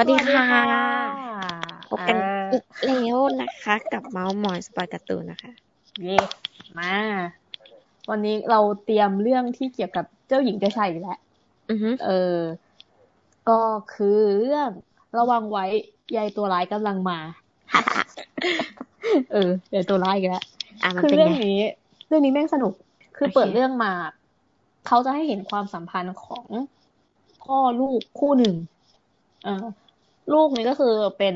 วัสดีค่ะพบกันอีกแล้วนะคะ กับเมาส์มอยสปอยการ์ตูนนะคะ เย่มา วันนี้เราเตรียมเรื่องที่เกี่ยวกับเจ้าหญิงเจ้าชายอีกแล้วอือฮึเออ ก็คือเรื่องระวังไว้ยายตัวร้ายกำลังมา เออยายตัวร้ายอีกแล้วอะมันคือเป็นเรื่องไงนี้เรื่องนี้แม่งสนุก คือโอเคเปิดเรื่องมา เขาจะให้เห็นความสัมพันธ์ของพ่อลูกคู่หนึ่ง เออ ลูกนี่ก็คือเป็น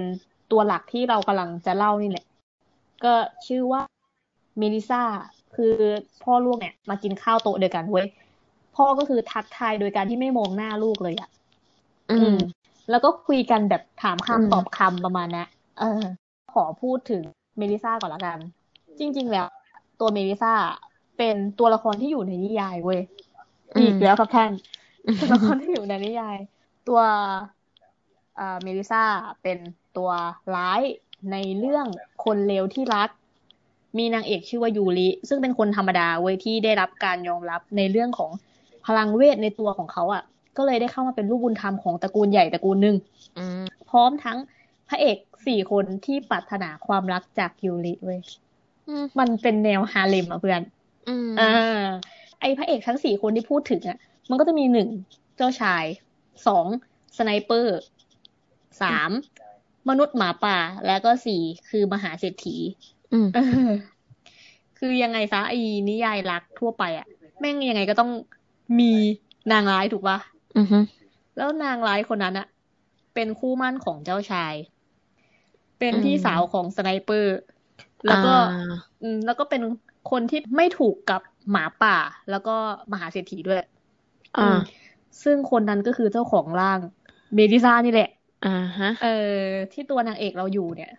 ตัวหลักที่เรากำลังจะเล่านี่แหละ ก็ชื่อว่าเมลิซาคือพ่อลูกเนี่ยมากินข้าวโต๊ะเดียวกันเว้ยพ่อก็คือทักทายโดยการที่ไม่มองหน้าลูกเลยอะอืม แล้วก็คุยกันแบบถามอืมคำตอบคำประมาณนะเออ ขอพูดถึงเมลิซาก่อนละกัน จริง ๆ แล้ว ตัวเมลิซาเป็นตัวละครที่อยู่ในนิยายเว้ยอีกแล้วครับท่านตัวละครที่อยู่ในนิยาย ตัวอ่า เมลิซาเป็นตัวร้ายในเรื่องคนเลวที่รัก มีนางเอกชื่อว่ายูริซึ่งเป็นคนธรรมดาเว้ยที่ได้รับการยอมรับในเรื่องของพลังเวทในตัวของเขาอะ ก็เลยได้เข้ามาเป็นลูกบุญธรรมของตระกูลใหญ่ตระกูลหนึ่งอืมพร้อมทั้งพระเอกสี่คนที่ปรารถนาความรักจากยูริเว้ยอืมมันเป็นแนวฮาเร็มอะเพื่อนอืมอ่าไอพระเอกทั้งสี่คนที่พูดถึงอะ มันก็จะมีหนึ่งเจ้าชายสองสไนเปอร์ สามมนุษย์หมาป่า แล้วก็สี่คือมหาเศรษฐีอืมเออคือยังไงซะไอ้นิยายรักทั่วไปอะแม่งยังไงก็ต้องมีนางร้ายถูกปะอือฮึแล้วนางร้ายคนนั้นอะเป็นคู่หมั้นของเจ้าชาย เป็นพี่สาวของสไนเปอร์ แล้วก็อ่าอืมแล้วก็เป็นคนที่ไม่ถูกกับหมาป่า แล้วก็มหาเศรษฐีด้วย อ่ามซึ่งคนนั้นก็คือเจ้าของร่างเมดิซ่านี่แหละ อ่าฮะ เออที่ตัวนางเอกเราอยู่เนี่ย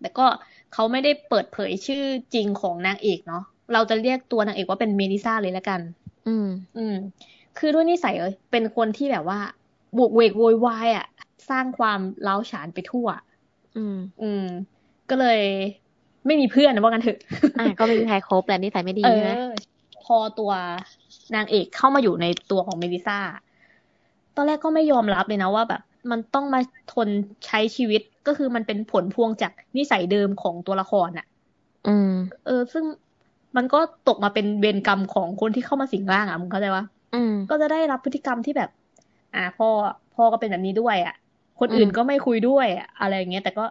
แต่ก็เขาไม่ได้เปิดเผยชื่อจริงของนางเอกเนาะเราจะเรียกตัวนางเอกว่าเป็นเมดิซ่าเลยละกัน อืม อืม คือด้วยนิสัยเอ้ยเป็นคนที่แบบว่าบวกเวกโวยวายอะสร้างความเล้าวฉานไปทั่ว อืม อืม ก็เลยไม่มีเพื่อนนะว่ากันเถอะ อ่า ก็ไม่มีใครครบแต่นิสัยไม่ดีเอใช่ไหมอพอตัวนางเอกเข้ามาอยู่ในตัวของเมลิซ่าตอนแรกก็ไม่ยอมรับเลยนะว่าแบบ มันต้องมาทนใช้ชีวิตก็คือมันเป็นผลพวงจากนิสัยเดิมของตัวละครน่ะอืม เออ ซึ่งมันก็ตกมาเป็นเวรกรรมของคนที่เข้ามาสิงร่างอะมึงเข้าใจปะอืมก็จะได้รับพฤติกรรมที่แบบ อ่า พ่อพ่อก็เป็นแบบนี้ด้วยอะคนอื่นอืมก็ไม่คุยด้วยอะอะไรอย่างเงี้ยแต่ก็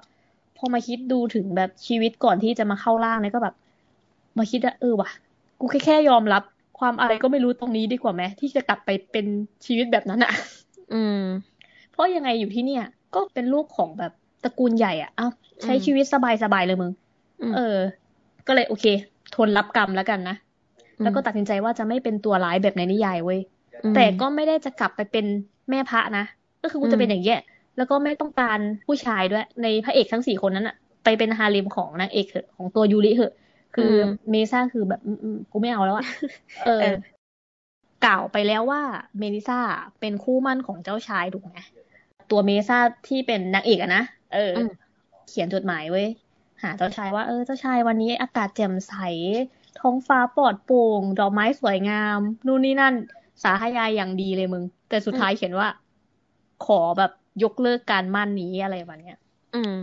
พอมาคิดดูถึงแบบชีวิตก่อนที่จะมาเข้าร่างเนี่ยก็แบบ มาคิดว่าเออว่ะ กูแค่แค่ยอมรับความอะไรก็ไม่รู้ตรงนี้ดีกว่าไหมที่จะกลับไปเป็นชีวิตแบบนั้นอะ อืม เพราะยังไงอยู่ที่เนี่ย ก็เป็นลูกของแบบตระกูลใหญ่อะเอ้าใช้อืมชีวิตสบายๆเลยมึงอืมเออ ก็เลยโอเค ทนรับกรรมแล้วกันนะ แล้วก็ตัดสินใจว่าจะไม่เป็นตัวร้ายแบบในนิยายเว้ยอืมแต่ก็ไม่ได้จะกลับไปเป็นแม่พระนะ ก็คือกูอืมจะเป็นอย่างเงี้ย แล้วก็ไม่ต้องการผู้ชายด้วย ในพระเอกทั้งสี่คนนั้นอะไปเป็นฮาเร็มของนางเอกเถอะของตัวยูริเถอะ คืออเมซ่าคือแบบอืมอืมกูไม่เอาแล้วอะเออเออ กล่าวไปแล้วว่าเมลิซ่าเป็นคู่มั่นของเจ้าชายถูกไหม ตัวเมซ่าที่เป็นนางเอกอะนะ เอออมเขียนจดหมายไว้ยหาเจ้าชายว่า เออ เจ้าชายวันนี้อากาศแจ่มใส ท้องฟ้าปลอดโปร่ง ดอกไม้สวยงาม นู่นนี่นั่น สาธยายอย่างดีเลยมึง แต่สุดท้ายเขียนว่า ขอแบบยกเลิกการมั่นนี้อะไรแบบเนี้ย อืม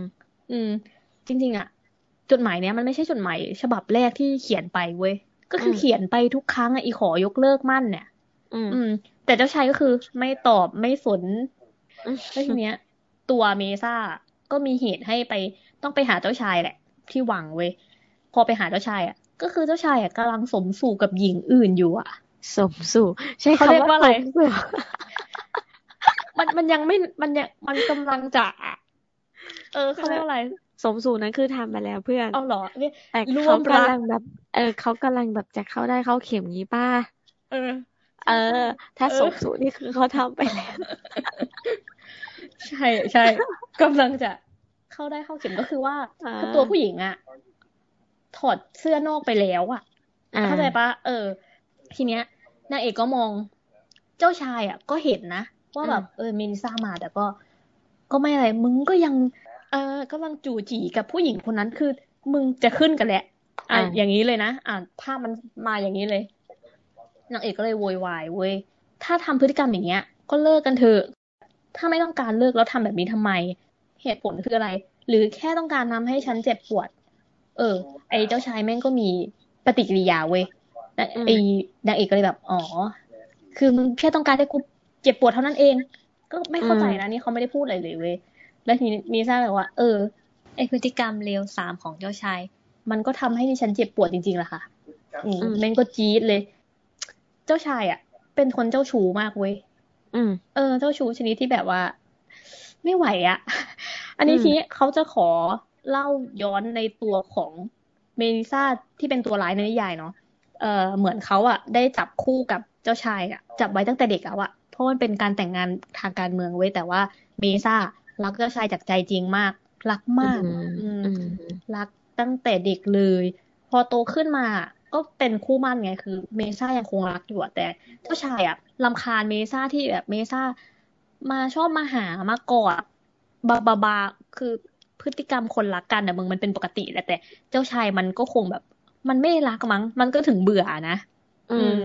อืม จริง ๆอะจดหมายเนี้ยมันไม่ใช่จดหมายฉบับแรกที่เขียนไปเว้ย ก็คืออมเขียนไปทุกครั้งอะอีขอยกเลิกมั่นเนี่ย อืมอืมแต่เจ้าชายก็คือไม่ตอบไม่สนอืม แล้วทีเนี้ย ตัวเมซ่าก็มีเหตุให้ไปต้องไปหาเจ้าชายแหละ ที่หวังเว้ยพอไปหาเจ้าชายอะ ก็คือเจ้าชายอะกำลังสมสู่กับหญิงอื่นอยู่อะ สมสู่ ใช่เขาคำเรียกว่าอะไรสมสู่มันมันยังไม่มันยังมันกำลังจะอะเออเขาเรียกว่าอะไร สมสู่นั้นคือทำไปแล้วเพื่อนเอาเหรอเนี่ยแต่ร่วเขามรักกำลังแบบ เออเขากำลังแบบจะเข้าได้เข้าเข็มงี้ป้าเออ เออ ถ้าเออสมสู่นี่คือเขาทำไปแล้ว ใช่ใช่กำลังจะเข้าได้เข้าเข็มก็คือว่าอ่าคือตัวผู้หญิงอะถอดเสื้อนอกไปแล้วอะอ่าเข้าใจปะเออ ทีเนี้ยนางเอกก็มองเจ้าชายอะก็เห็นนะว่าแบบเออเมลิซ่ามาแต่ก็ ก็ไม่อะไร มึงก็ยัง เออกำลังจู่จีกับผู้หญิงคนนั้นคือ มึงจะขึ้นกันแหละอะอ่าอย่างนี้เลยนะอะภาพมันมาอย่างนี้เลยนางเอกก็เลยโวยวายเว้ยถ้าทำพฤติกรรมอย่างเงี้ย ก็เลิกกันเถอะ ถ้าไม่ต้องการเลิกแล้วทำแบบนี้ทำไม เหตุผลคืออะไร หรือแค่ต้องการทำให้ฉันเจ็บปวด เออ ไอ้เจ้าชายแม่งก็มีปฏิกิริยาเว้ยไอ้นางเอกก็เลยแบบ อ๋อ คือมึงแค่ต้องการให้กูเจ็บปวดเท่านั้นเอง ก็ไม่เข้าใจนะนี่เขาไม่ได้พูดอะไรเลยเว้ย แล้วทีนี้มีซ่าแบบว่า เออ ไอพฤติกรรมเลวสามของเจ้าชาย มันก็ทำให้ดิฉันเจ็บปวดจริงๆแหละค่ะ อืมแม่งก็จี๊ดเลย เจ้าชายอะ เป็นคนเจ้าชู้มากเว้ย อืมเออเจ้าชู้ชนิดที่แบบว่า ไม่ไหวอะ่ะ อันนี้ทีนี้เขาจะขอเล่าย้อนในตัวของเมลิซาที่เป็นตัวร้ายในนิยายเนาะเออเหมือนเขาอะได้จับคู่กับเจ้าชายอะจับไว้ตั้งแต่เด็กแล้วอะเพราะมันเป็นการแต่งงานทางการเมืองเว้ยแต่ว่าเมลิซารักเจ้าชายจากใจจริงมาก รักมาก อืมรักตั้งแต่เด็กเลย พอโตขึ้นมา ก็เป็นคู่มั่นไงคือ เมซ่ายังคงรักอยู่อะแต่เจ้าชายอะลำคาญเมซ่าที่แบบเมซ่ามาชอบมาหามากอดบาบาบาคือพฤติกรรมคนรักกันอะมึงมันเป็นปกติแหละแต่ เจ้าชายมันก็คงแบบ มันไม่รักมั้ง มันก็ถึงเบื่อนะอืม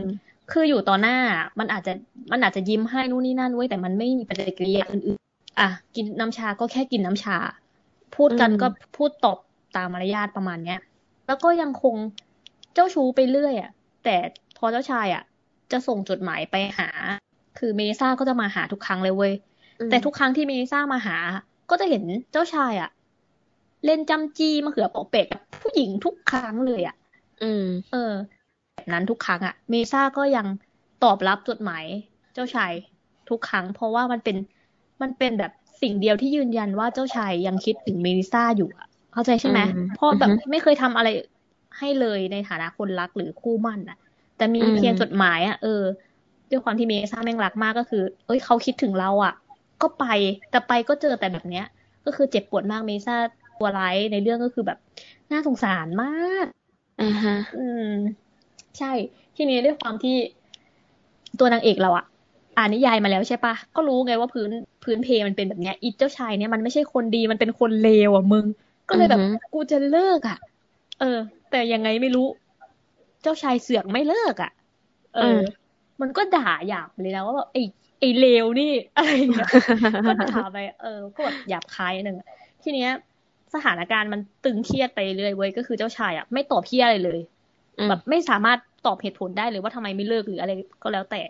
คืออยู่ต่อหน้า มันอาจจะมันอาจจะยิ้มให้นู่นนี่นั่นเว้ยแต่มันไม่มีปฏิกิริยาอื่นๆอะกินน้ำชาก็แค่กินน้ำชา พูดกันก็พูดตอบตามมารยาทประมาณเนี้ยแล้วก็ยังคง เจ้าชู้ไปเรื่อยอะ แต่พอเจ้าชายอะ จะส่งจดหมายไปหา คือเมลิซ่าก็จะมาหาทุกครั้งเลยเว้ย แต่ทุกครั้งที่เมลิซ่ามาหา ก็จะเห็นเจ้าชายอะ เล่นจำจี้มะเขือเปอกเป็ดกับผู้หญิงทุกครั้งเลยอะ อืม เออ แบบนั้นทุกครั้งอะ เมลิซ่าก็ยังตอบรับจดหมายเจ้าชายทุกครั้ง เพราะว่ามันเป็นมันเป็นแบบสิ่งเดียวที่ยืนยันว่าเจ้าชายยังคิดถึงเมลิซ่าอยู่อะเข้าใจใช่ไหมเพราะแบบไม่เคยทำอะไร ให้เลยในฐานะคนรักหรือคู่หมั้นอะแต่มีเพียงจดหมายอะเออด้วยความที่เมลิซ่าแม่งรักมากก็คือ เอ้ยเขาคิดถึงเราอะก็ไปแต่ไปก็เจอแต่แบบเนี้ย ก็คือเจ็บปวดมากเมลิซ่าตัวร้ายในเรื่องก็คือแบบน่าสงสารมากอ่าฮะ อืม ใช่ ทีนี้ด้วยความที่ตัวนางเอกเราอะอ่านนิยายมาแล้วใช่ปะก็รู้ไงว่าพื้นพื้นเพมันเป็นแบบเนี้ยอีเจ้าชายเนี่ยมันไม่ใช่คนดีมันเป็นคนเลวอะมึง ก็เลยแบบกูจะเลิกอะ เออ แต่ยังไงไม่รู้ เจ้าชายเสือกไม่เลิกอะ เออ มันก็ด่าหยาบเลยนะว่าแบบไอ้ไอ้เลวนี่อะไรอย่างเงี้ยก็ด่าไป เออ ก็แบบหยาบคายหนึ่งทีเนี้ย สถานการณ์มันตึงเครียดไปเรื่อยเว้ยก็คือเจ้าชายอะไม่ตอบเพี้ยอะไรเลยแบบไม่สามารถตอบเหตุผลได้เลยว่าทำไมไม่เลิกหรืออะไรก็แล้วแต่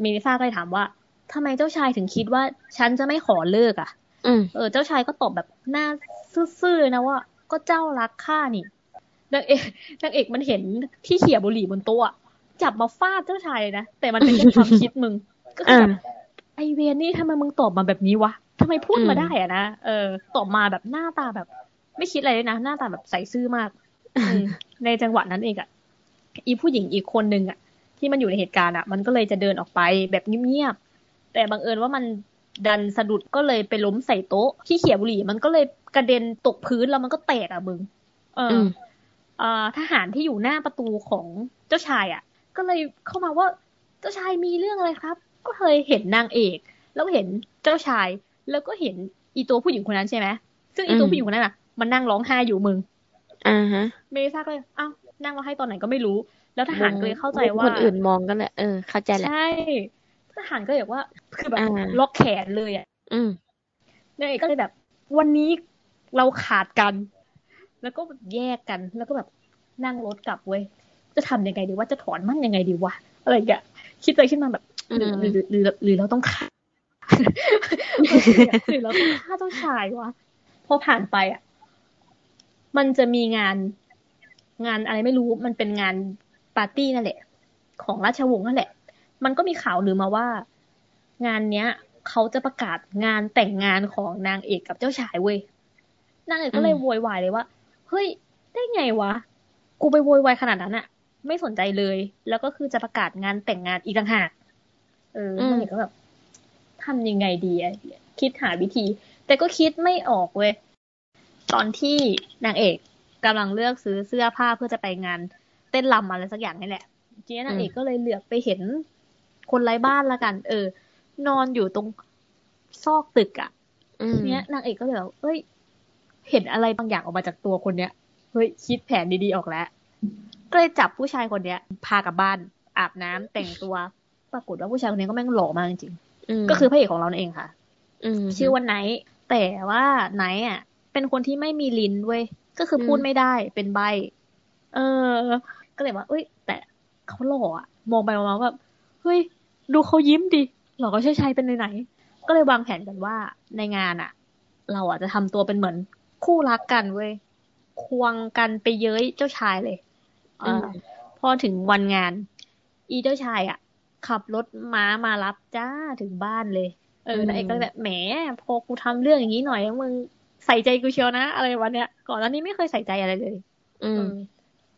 เมลิซ่าก็เลยถามว่าทำไมเจ้าชายถึงคิดว่า ฉันจะไม่ขอเลิกอะอืมเออ เจ้าชายก็ตอบแบบหน้าซื่อๆนะว่า ก็เจ้ารักข้านี่ นางเอกนางเอกมันเห็นที่เขี่ยบุหรี่บนโต๊ะจับมาฟาดเจ้าชายเลยนะแต่มันเป็นแค่ความคิดมึง ก็คือแบบไอเวียนนี่ทำไมมึงตอบมาแบบนี้วะทำไมพูดมาได้อะนะเออตอบมาแบบหน้าตาแบบ ไม่คิดอะไรเลยนะหน้าตาแบบใสซื่อมากในจังหวะนั้นเองอะอีผู้หญิงอีกคนนึงอะที่มันอยู่ในเหตุการณ์อะมันก็เลยจะเดินออกไปแบบเงียบๆแต่บังเอิญว่ามันดันสะดุดก็เลยไปล้มใส่โต๊ะที่เขี่ยบุหรี่มันก็เลยกระเด็นตกพื้นแล้วมันก็แตกอะมึง เออเอ่อ ทหารที่อยู่หน้าประตูของเจ้าชายอะก็เลยเข้ามาว่าเจ้าชายมีเรื่องอะไรครับ ก็เคยเห็นนางเอก แล้วเห็นเจ้าชาย แล้วก็เห็นอีตัวผู้หญิงคนนั้นใช่ไหมซึ่งอีตัวผู้หญิงคนนั้นอะมันนั่งร้องไห้อยู่มึงอ่าฮะเมลิซ่าก็เลยอ้าวนั่งร้องไห้ตอนไหนก็ไม่รู้ แล้วทหารก็เลยเข้าใจว่าคนอื่นมองก็แหละเออเข้าใจแหละใช่ทหารก็เลยบอกว่าคือแบบอ่าล็อกแขนเลยอะ อืมนางเอกก็เลยแบบ วันนี้เราขาดกัน แล้วก็แยกกันแล้วก็แบบนั่งรถกลับเว้ยจะทำยังไงดีว่าจะถอนมั่นยังไงดีวะอะไรอย่างเงี้ยคิดไปคิดมาแบบหรือหรือหรือหรือเราต้องฆ่าหรือเราต้องฆ่าเจ้าชายวะพอผ่านไปอะ มันจะมีงาน งานอะไรไม่รู้มันเป็นงานปาร์ตี้นั่นแหละ ของราชวงศ์นั่นแหละ มันก็มีข่าวลือมาว่า งานเนี้ยเขาจะประกาศงานแต่งงานของนางเอกกับเจ้าชายเว้ยนางเอกก็เลยโวยวายเลยว่า เฮ้ย ได้ไงวะ กูไปโวยวายขนาดนั้นอะไม่สนใจเลย แล้วก็คือจะประกาศงานแต่งงานอีกต่างหาก เอออืมนางเอกก็แบบทำยังไงดีอะคิดหาวิธี แต่ก็คิดไม่ออกเว้ย ตอนที่นางเอกกำลังเลือกซื้อเสื้อผ้าเพื่อจะไปงาน เต้นรำอะไรสักอย่างนี่แหละทีนี้นางเอกก็เลยเหลือบไปเห็นคนไร้บ้านละกัน เออ นอนอยู่ตรงซอกตึกอะอืมทีเนี้ยนางเอกก็เลยแบบเฮ้ย เห็นอะไรบางอย่างออกมาจากตัวคนเนี้ยเฮ้ยคิดแผนดีๆออกแล้วก็เลยจับผู้ชายคนเนี้ย พากลับบ้าน อาบน้ำแต่งตัว ปรากฏว่าผู้ชายคนนี้ก็แม่งหล่อมากจริงมๆก็คือพระเอกของเรานั่นเองค่ะชื่อว่าไนท์แต่ว่าไนท์อะ เป็นคนที่ไม่มีลิ้นเว้ยก็คือพูดไม่ได้เป็นใบ เออ ก็เลยว่าเอ้ย แต่เขาหล่ออะมองไปมองมาแบบเฮ้ย ดูเขายิ้มดิหล่อก็ใช่ใช่เป็นไหนๆก็เลยวางแผนกันว่าในงานอะเราอะจะทำตัวเป็นเหมือน คู่รักกันเว้ยควงกันไปเย้ยเจ้าชายเลยอพอถึงวันงาน อีเจ้าชายอะขับรถม้ามารับจ้าถึงบ้านเลย เออแล้วไอ้ก็แบบแหม พอกูทำเรื่องอย่างนี้หน่อยมึงใส่ใจกูเชียวนะ อะไรวันเนี้ย ก่อนหน้านี้ไม่เคยใส่ใจอะไรเลย อืม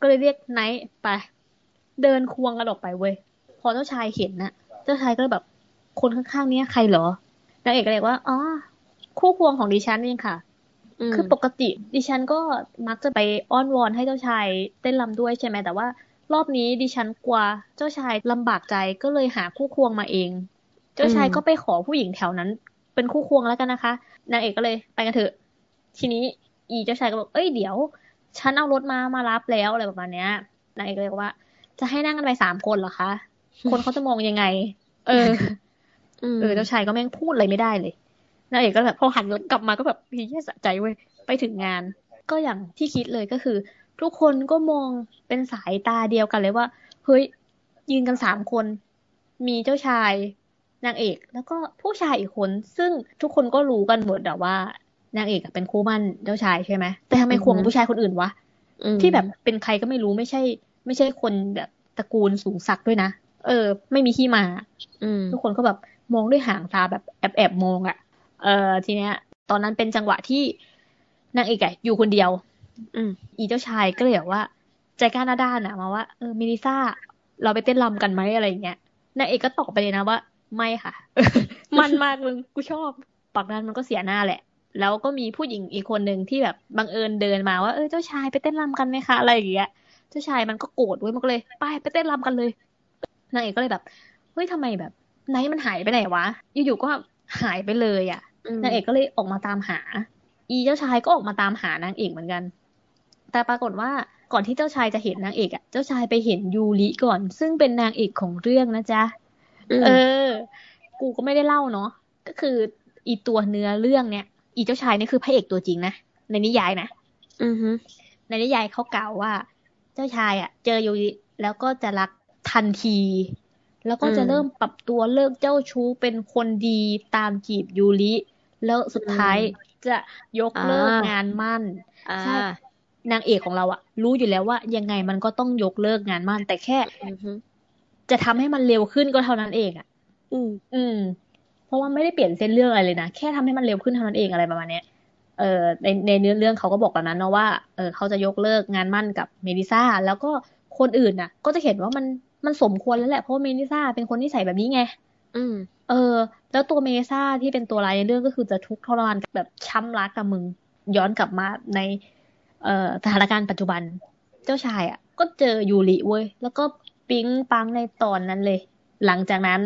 ก็เลยเรียกไนท์ไป เดินควงกันออกไปเว้ย พอเจ้าชายเห็นนะเจ้าชายก็เลยแบบคนข้างๆเนี้ยใครเหรอ นางเอกก็เลยว่า อ๋อ คู่ควงของดิฉันเองค่ะ คือปกติ ดิฉันก็มักจะไปอ้อนวอนให้เจ้าชายเต้นรำด้วยใช่ไหมแต่ว่ารอบนี้ดิฉันกลัวเจ้าชายลำบากใจก็เลยหาคู่ควงมาเอง เจ้าชายก็ไปขอผู้หญิงแถวนั้น เป็นคู่ควงแล้วกันนะคะนางเอกก็เลยไปกันเถอะ ทีนี้อีเจ้าชายก็บอกเอ้ยเดี๋ยวฉันเอารถมามารับแล้วอะไรประมาณเนี้ยนางเอกเลยบอกว่า จะให้นั่งกันไปสามคนเหรอคะ คนเขาจะมองยังไง เออเออเจ้าชายก็แม่งพูดอะไรไม่ได้เลย นางเอกก็แบบพอหันรถกลับมาก็แบบพี่แย่สะใจเว้ยไปถึงงาน ก็อย่างที่คิดเลยก็คือ ทุกคนก็มองเป็นสายตาเดียวกันเลยว่าเฮ้ยยืนกันสามคน มีเจ้าชายนางเอก แล้วก็ผู้ชายอีกคน ซึ่งทุกคนก็รู้กันหมดแต่ว่านางเอกเป็นคู่มั่นเจ้าชายใช่ไหมแต่ทำไมควงผู้ชายคนอื่นวะที่แบบเป็นใครก็ไม่รู้ไม่ใช่ ไม่ใช่คนแบบตระกูลสูงศักดิ์ด้วยนะเออ ไม่มีที่มาทุกคนก็แบบมองด้วยหางตาแบบแอบแอบมองอะ่ะ เออทีเนี้ย ตอนนั้นเป็นจังหวะที่นางเอกอะอยู่คนเดียว อืม อีเจ้าชายก็เลยบอกว่า ใจกล้าหน้าด้านอะมาว่าเออมิลิซ่า เราไปเต้นรำกันไหมอะไรเงี้ยนางเอกก็ตอบไปเลยนะว่า ไม่ค่ะ มันมากมึงกูชอบปากนั้นมันก็เสียหน้าแหละ แล้วก็มีผู้หญิงอีกคนหนึ่งที่แบบบังเอิญเดินมาว่าเออเจ้าชายไปเต้นรำกันไหมคะอะไรอย่างเงี้ยเจ้าชายมันก็โกรธเว้ยมันก็เลยไปไปเต้นรำกันเลยนางเอกก็เลยแบบเฮ้ยทำไมแบบไนท์มันหายไปไหนวะอยู่ๆก็หายไปเลยอะ นางเอกก็เลยออกมาตามหา อีเจ้าชายก็ออกมาตามหานางเอกเหมือนกัน แต่ปรากฏว่าก่อนที่เจ้าชายจะเห็นนางเอกอะ เจ้าชายไปเห็นยูริก่อน ซึ่งเป็นนางเอกของเรื่องนะจ๊ะ เออ กูก็ไม่ได้เล่าเนาะ ก็คืออีตัวเนื้อเรื่องเนี้ยอีเจ้าชายนี่คือพระเอกตัวจริงนะ ในนิยายนะ อือฮึในนิยายเขากล่าวว่า เจ้าชายอะ เจอยูริแล้วก็จะรักทันที แล้วก็จะเริ่มปรับตัวเลิกเจ้าชู้เป็นคนดีตามจีบยูริ แล้วสุดท้ายจะยกเลิกงานมั่นใช่นางเอกของเราอะรู้อยู่แล้วว่ายังไงมันก็ต้องยกเลิกงานมั่น แต่แค่จะทำให้มันเร็วขึ้นก็เท่านั้นเองอะอืมอืม เพราะว่าไม่ได้เปลี่ยนเส้นเรื่องอะไรเลยนะแค่ทำให้มันเร็วขึ้นเท่านั้นเองอะไรประมาณเนี้ยเออในในเนื้อเรื่องเขาก็บอกแบบนั้นเนาะว่าเออเขาจะยกเลิกงานมั่นกับเมดิซ่าแล้วก็คนอื่นน่ะ ก็จะเห็นว่ามันมันสมควรแล้วแหละเพราะเมลิซ่าเป็นคนที่ใส่แบบนี้ไง อืม เออ แล้วตัวเมลิซ่าที่เป็นตัวร้ายในเรื่องก็คือจะทุกข์ทรมานแบบช้ำรักกับมึงย้อนกลับมาในเอ่อสถานการณ์ปัจจุบัน เจ้าชายอะ ก็เจอยูริเว้ย แล้วก็ปิ๊งปังในตอนนั้นเลย หลังจากนั้น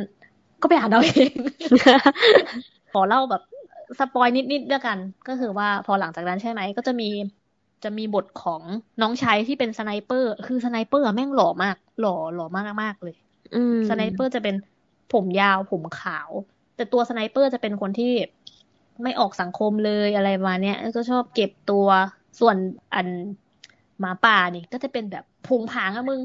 ก็ไปอ่านเอาเองขอเล่าแบบ spoil นิดๆด้วยกัน ก็คือว่าพอหลังจากนั้นใช่ไหม ก็จะมีจะมีบทของน้องชายที่เป็น sniper คือ sniper แม่งหล่อมาก หล่อหล่อมากมากเลย sniper จะเป็นผมยาวผมขาว แต่ตัว sniper จะเป็นคนที่ไม่ออกสังคมเลยอะไรมาเนี้ยก็ชอบเก็บตัวส่วนอันหมาป่านี่ก็จะเป็นแบบพุงผางอะมึง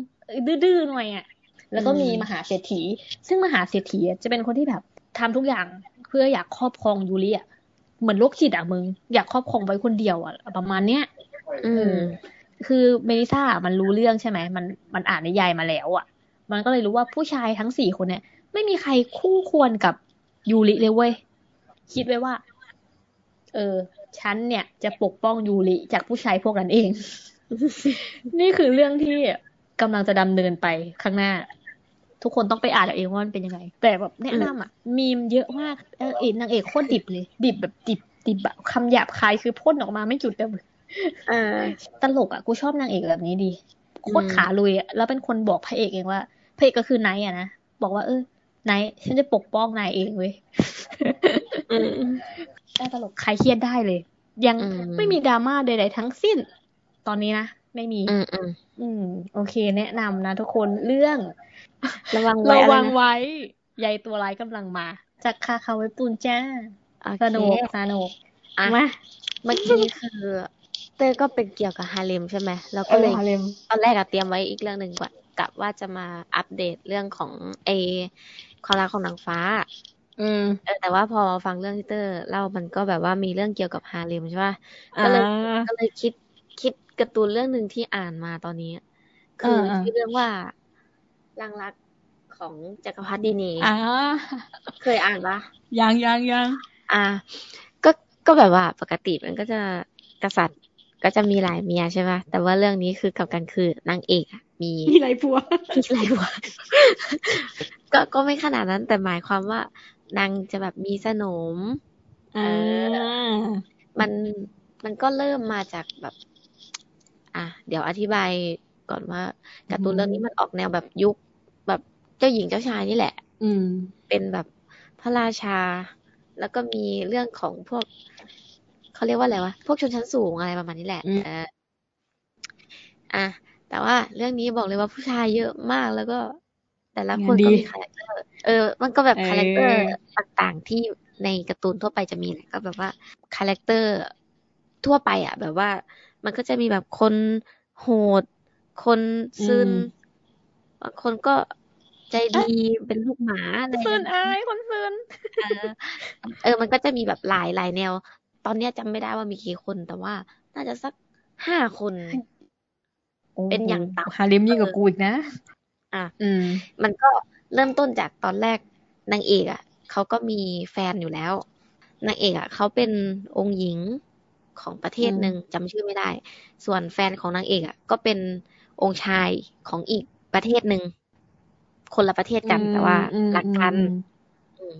ดื้อๆหน่อยอะแล้วก็มีมหาเศรษฐี ซึ่งมหาเศรษฐีจะเป็นคนที่แบบทำทุกอย่างเพื่ออยากครอบครองยูริอะเหมือนโรคจิตอะมึง อยากครอบครองไว้คนเดียวอะประมาณเนี้ยอืมคือเมลิซ่ามันรู้เรื่องใช่ไหมมันมันอ่านนิยายมาแล้วอะมันก็เลยรู้ว่าผู้ชายทั้งสี่คนเนี่ย ไม่มีใครคู่ควรกับ ยูริเลยเว้ย คิดไว้ว่า เออ ฉันเนี่ยจะปกป้องยูริจากผู้ชายพวกนั้นเอง นี่คือเรื่องที่กำลังจะดำเนินไปข้างหน้า ทุกคนต้องไปอ่านเอาเองว่ามันเป็นยังไง แต่แบบแนะนำอะ มีมเยอะมากเออเอกนางเอกโคตรดิบเลย ดิบแบบดิบดิบแบบคำหยาบคายคือพ่นออกมาไม่จุดเลยอตลกอะ กูชอบนางเอกแบบนี้ดี โคตรขาลุยอะ แล้วเป็นคนบอกพระเอกเองว่า พระเอกก็คือไนท์อะนะ บอกว่าเออ ไนท์ฉันจะปกป้องนายเองเว้ยได้ตลกใครเครียดได้เลย ยังไม่มีดราม่าใดๆทั้งสิ้น ตอนนี้นะ ไม่มีอืมอืมอืมโอเค แนะนำนะทุกคนเรื่อง ระวังไว้ระวังไว้ใยตัวร้ายกำลังมาจากคาคาไว้ปูนจ้าโอสเคนุกสนุกอะมาเมื่อกี้คือ เต้ยก็เป็นเกี่ยวกับฮาเลมใช่ไหมแล้วเอก็อเลยฮาเลมตอนแรกอะเตรียมไว้อีกเรื่องหนึ่งก่อนกะว่าจะมาอัปเดตเรื่องของไอ ความรักของนางฟ้า อืมเออแต่ว่าพอฟังเรื่องที่เตอร์เล่ามันก็แบบว่ามีเรื่องเกี่ยวกับฮาเลมใช่ป่ะอ่าก็เลยก็เลยคิดคิดการ์ตูนเรื่องหนึ่งที่อ่านมาตอนนี้ คือเออเออชื่อเรื่องว่ารังรักของจักรพรรดินีอ่าเคยอ่านปะยังยังยังอ่า ก็ก็แบบว่าปกติมันก็จะกษัตริย์ก็จะมีหลายเมียใช่ป่ะแต่ว่าเรื่องนี้คือกลับกันคือนางเอกอะ มีมีอะไรผัวมีหลายหัว ก็ก็ไม่ขนาดนั้น แต่หมายความว่านางจะแบบมีสนมอ่ามันมันก็เริ่มมาจากแบบ อะเดี๋ยวอธิบายก่อนว่าการ์ตูนเรื่องนี้มันออกแนวแบบยุคแบบเจ้าหญิงเจ้าชายนี่แหละ อืม เป็นแบบพระราชา แล้วก็มีเรื่องของพวกเขาเรียกว่าอะไรวะพวกชนชั้นสูงอะไรประมาณนี้แหละอืมเอออะ แต่ว่าเรื่องนี้บอกเลยว่าผู้ชายเยอะมากแล้วก็ แต่ละคนก็มี character เออ มันก็แบบ characterต่างๆที่ในการ์ตูนทั่วไปจะมีแหละก็แบบว่า character ทั่วไปอะ แบบว่า มันก็จะมีแบบคนโหด คนซึนบางคนก็ใจดีเป็นลูกหมาอะไรซึนอย่างเงี้ยอายคนซึนเออเออ มันก็จะมีแบบหลายหลายแนว ตอนเนี้ยจำไม่ได้ว่ามีกี่คนแต่ว่าน่าจะสักห้าคน เป็นอย่างต่ำฮาเลมยิ่งกว่ากูอีกนะ อะอืม มันก็เริ่มต้นจากตอนแรกนางเอกอะเขาก็มีแฟนอยู่แล้วนางเอกอะเขาเป็นองค์หญิงของประเทศหนึ่งจำชื่อไม่ได้ ส่วนแฟนของนางเอกอะ ก็เป็นองค์ชายของอีกประเทศหนึ่งคนละประเทศกันแต่ว่าอืมรักกันอืมอืม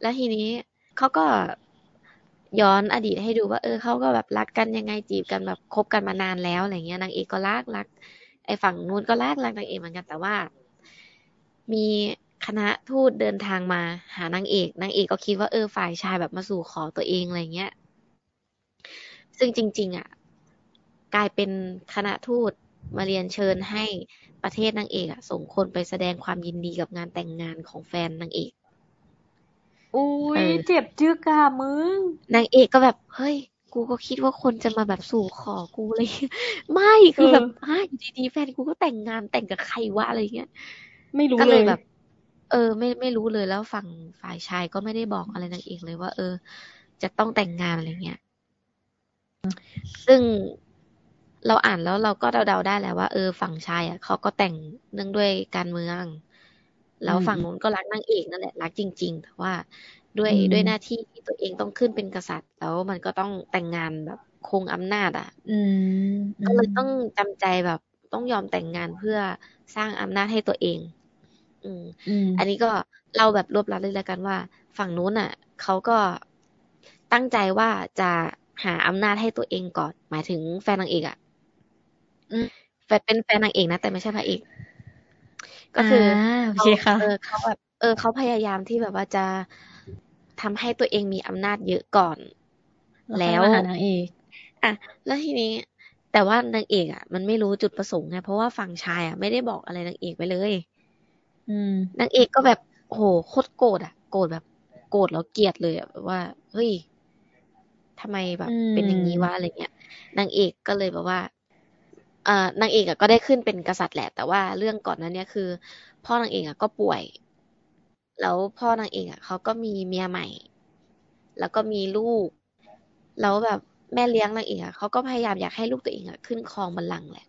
แล้วทีนี้เขาก็ ย้อนอดีตให้ดูว่า เออเขาก็แบบรักกันยังไงจีบกันแบบคบกันมานานแล้วอะไรเงี้ยนางเอกก็รักรัก ไอ้ฝั่งนู้นก็รักรักนางเอกเหมือนกันแต่ว่า มีคณะทูตเดินทางมาหานางเอกนางเอกก็คิดว่าเออฝ่ายชายแบบมาสู่ขอตัวเองอะไรเงี้ย ซึ่งจริง ๆ อะ กลายเป็นคณะทูตมาเรียนเชิญให้ประเทศนางเอกอะส่งคนไปแสดงความยินดีกับงานแต่งงานของแฟนนางเอก อุ้ยเออเจ็บจึกอะมึงนางเอกก็แบบเฮ้ย กูก็คิดว่าคนจะมาแบบสู่ขอกูเลย ไม่คือแบบเออฮะอยู่ดีๆแฟนกูก็แต่งงานแต่งกับใครวะอะไรเงี้ยไม่รู้ก็เลเลยยแบบ เออ ไม่ไม่รู้เลยแล้วฝั่งฝ่ายชายก็ไม่ได้บอกอะไรนางเอกเลยว่า เออ จะต้องแต่งงานอะไรเงี้ยซึ่งเราอ่านแล้วเราก็เดาๆได้แหละว่าเออฝั่งชายอะเขาก็แต่งเนื่องด้วยการเมือง แล้วอืมฝั่งนู้นก็รักนางเอกนั่นแหละรักจริง ๆ แต่ว่าด้วยอืมด้วยหน้าที่ที่ตัวเองต้องขึ้นเป็นกษัตริย์ แล้วมันก็ต้องแต่งงานแบบคงอำนาจอะอืมก็เลยต้องจำใจแบบต้องยอมแต่งงานเพื่อสร้างอำนาจให้ตัวเองอืมอืมอันนี้ก็เล่าแบบรวบรัดเลยแล้วกันว่า ฝั่งนู้นอะเขาก็ตั้งใจว่าจะหาอำนาจให้ตัวเองก่อน หมายถึงแฟนนางเอกอะอืมแฟนเป็นแฟนนางเอกนะแต่ไม่ใช่พระเอก ก็คืออโอเคค่ะเออเขาแบบเออเขาพยายามที่แบบว่าจะทำให้ตัวเองมีอำนาจเยอะก่อน แล้วค่อยมาหานางเอกอะแล้วทีนี้ แต่ว่านางเอกอะ มันไม่รู้จุดประสงค์ไงเพราะว่าฝั่งชายอะไม่ได้บอกอะไรนางเอกไปเลย อืมนางเอกก็แบบโอ้โหโคตรโกรธอะ โกรธแบบ โกรธแล้วเกลียดเลยอะแบบว่าเฮ้ยทำไมแบบอืมเป็นอย่างนี้วะอะไรเงี้ยนางเอกก็เลยแบบว่าเอ่อ นางเอกอะก็ได้ขึ้นเป็นกษัตริย์แหละ แต่ว่าเรื่องก่อนนั้นเนี่ยคือ พ่อนางเอกอะก็ป่วย แล้วพ่อนางเอกอะเขาก็มีเมียใหม่ แล้วก็มีลูก แล้วแบบแม่เลี้ยงนางเอกอะเขาก็พยายามอยากให้ลูกตัวเองอะขึ้นครองบัลลังก์แหละ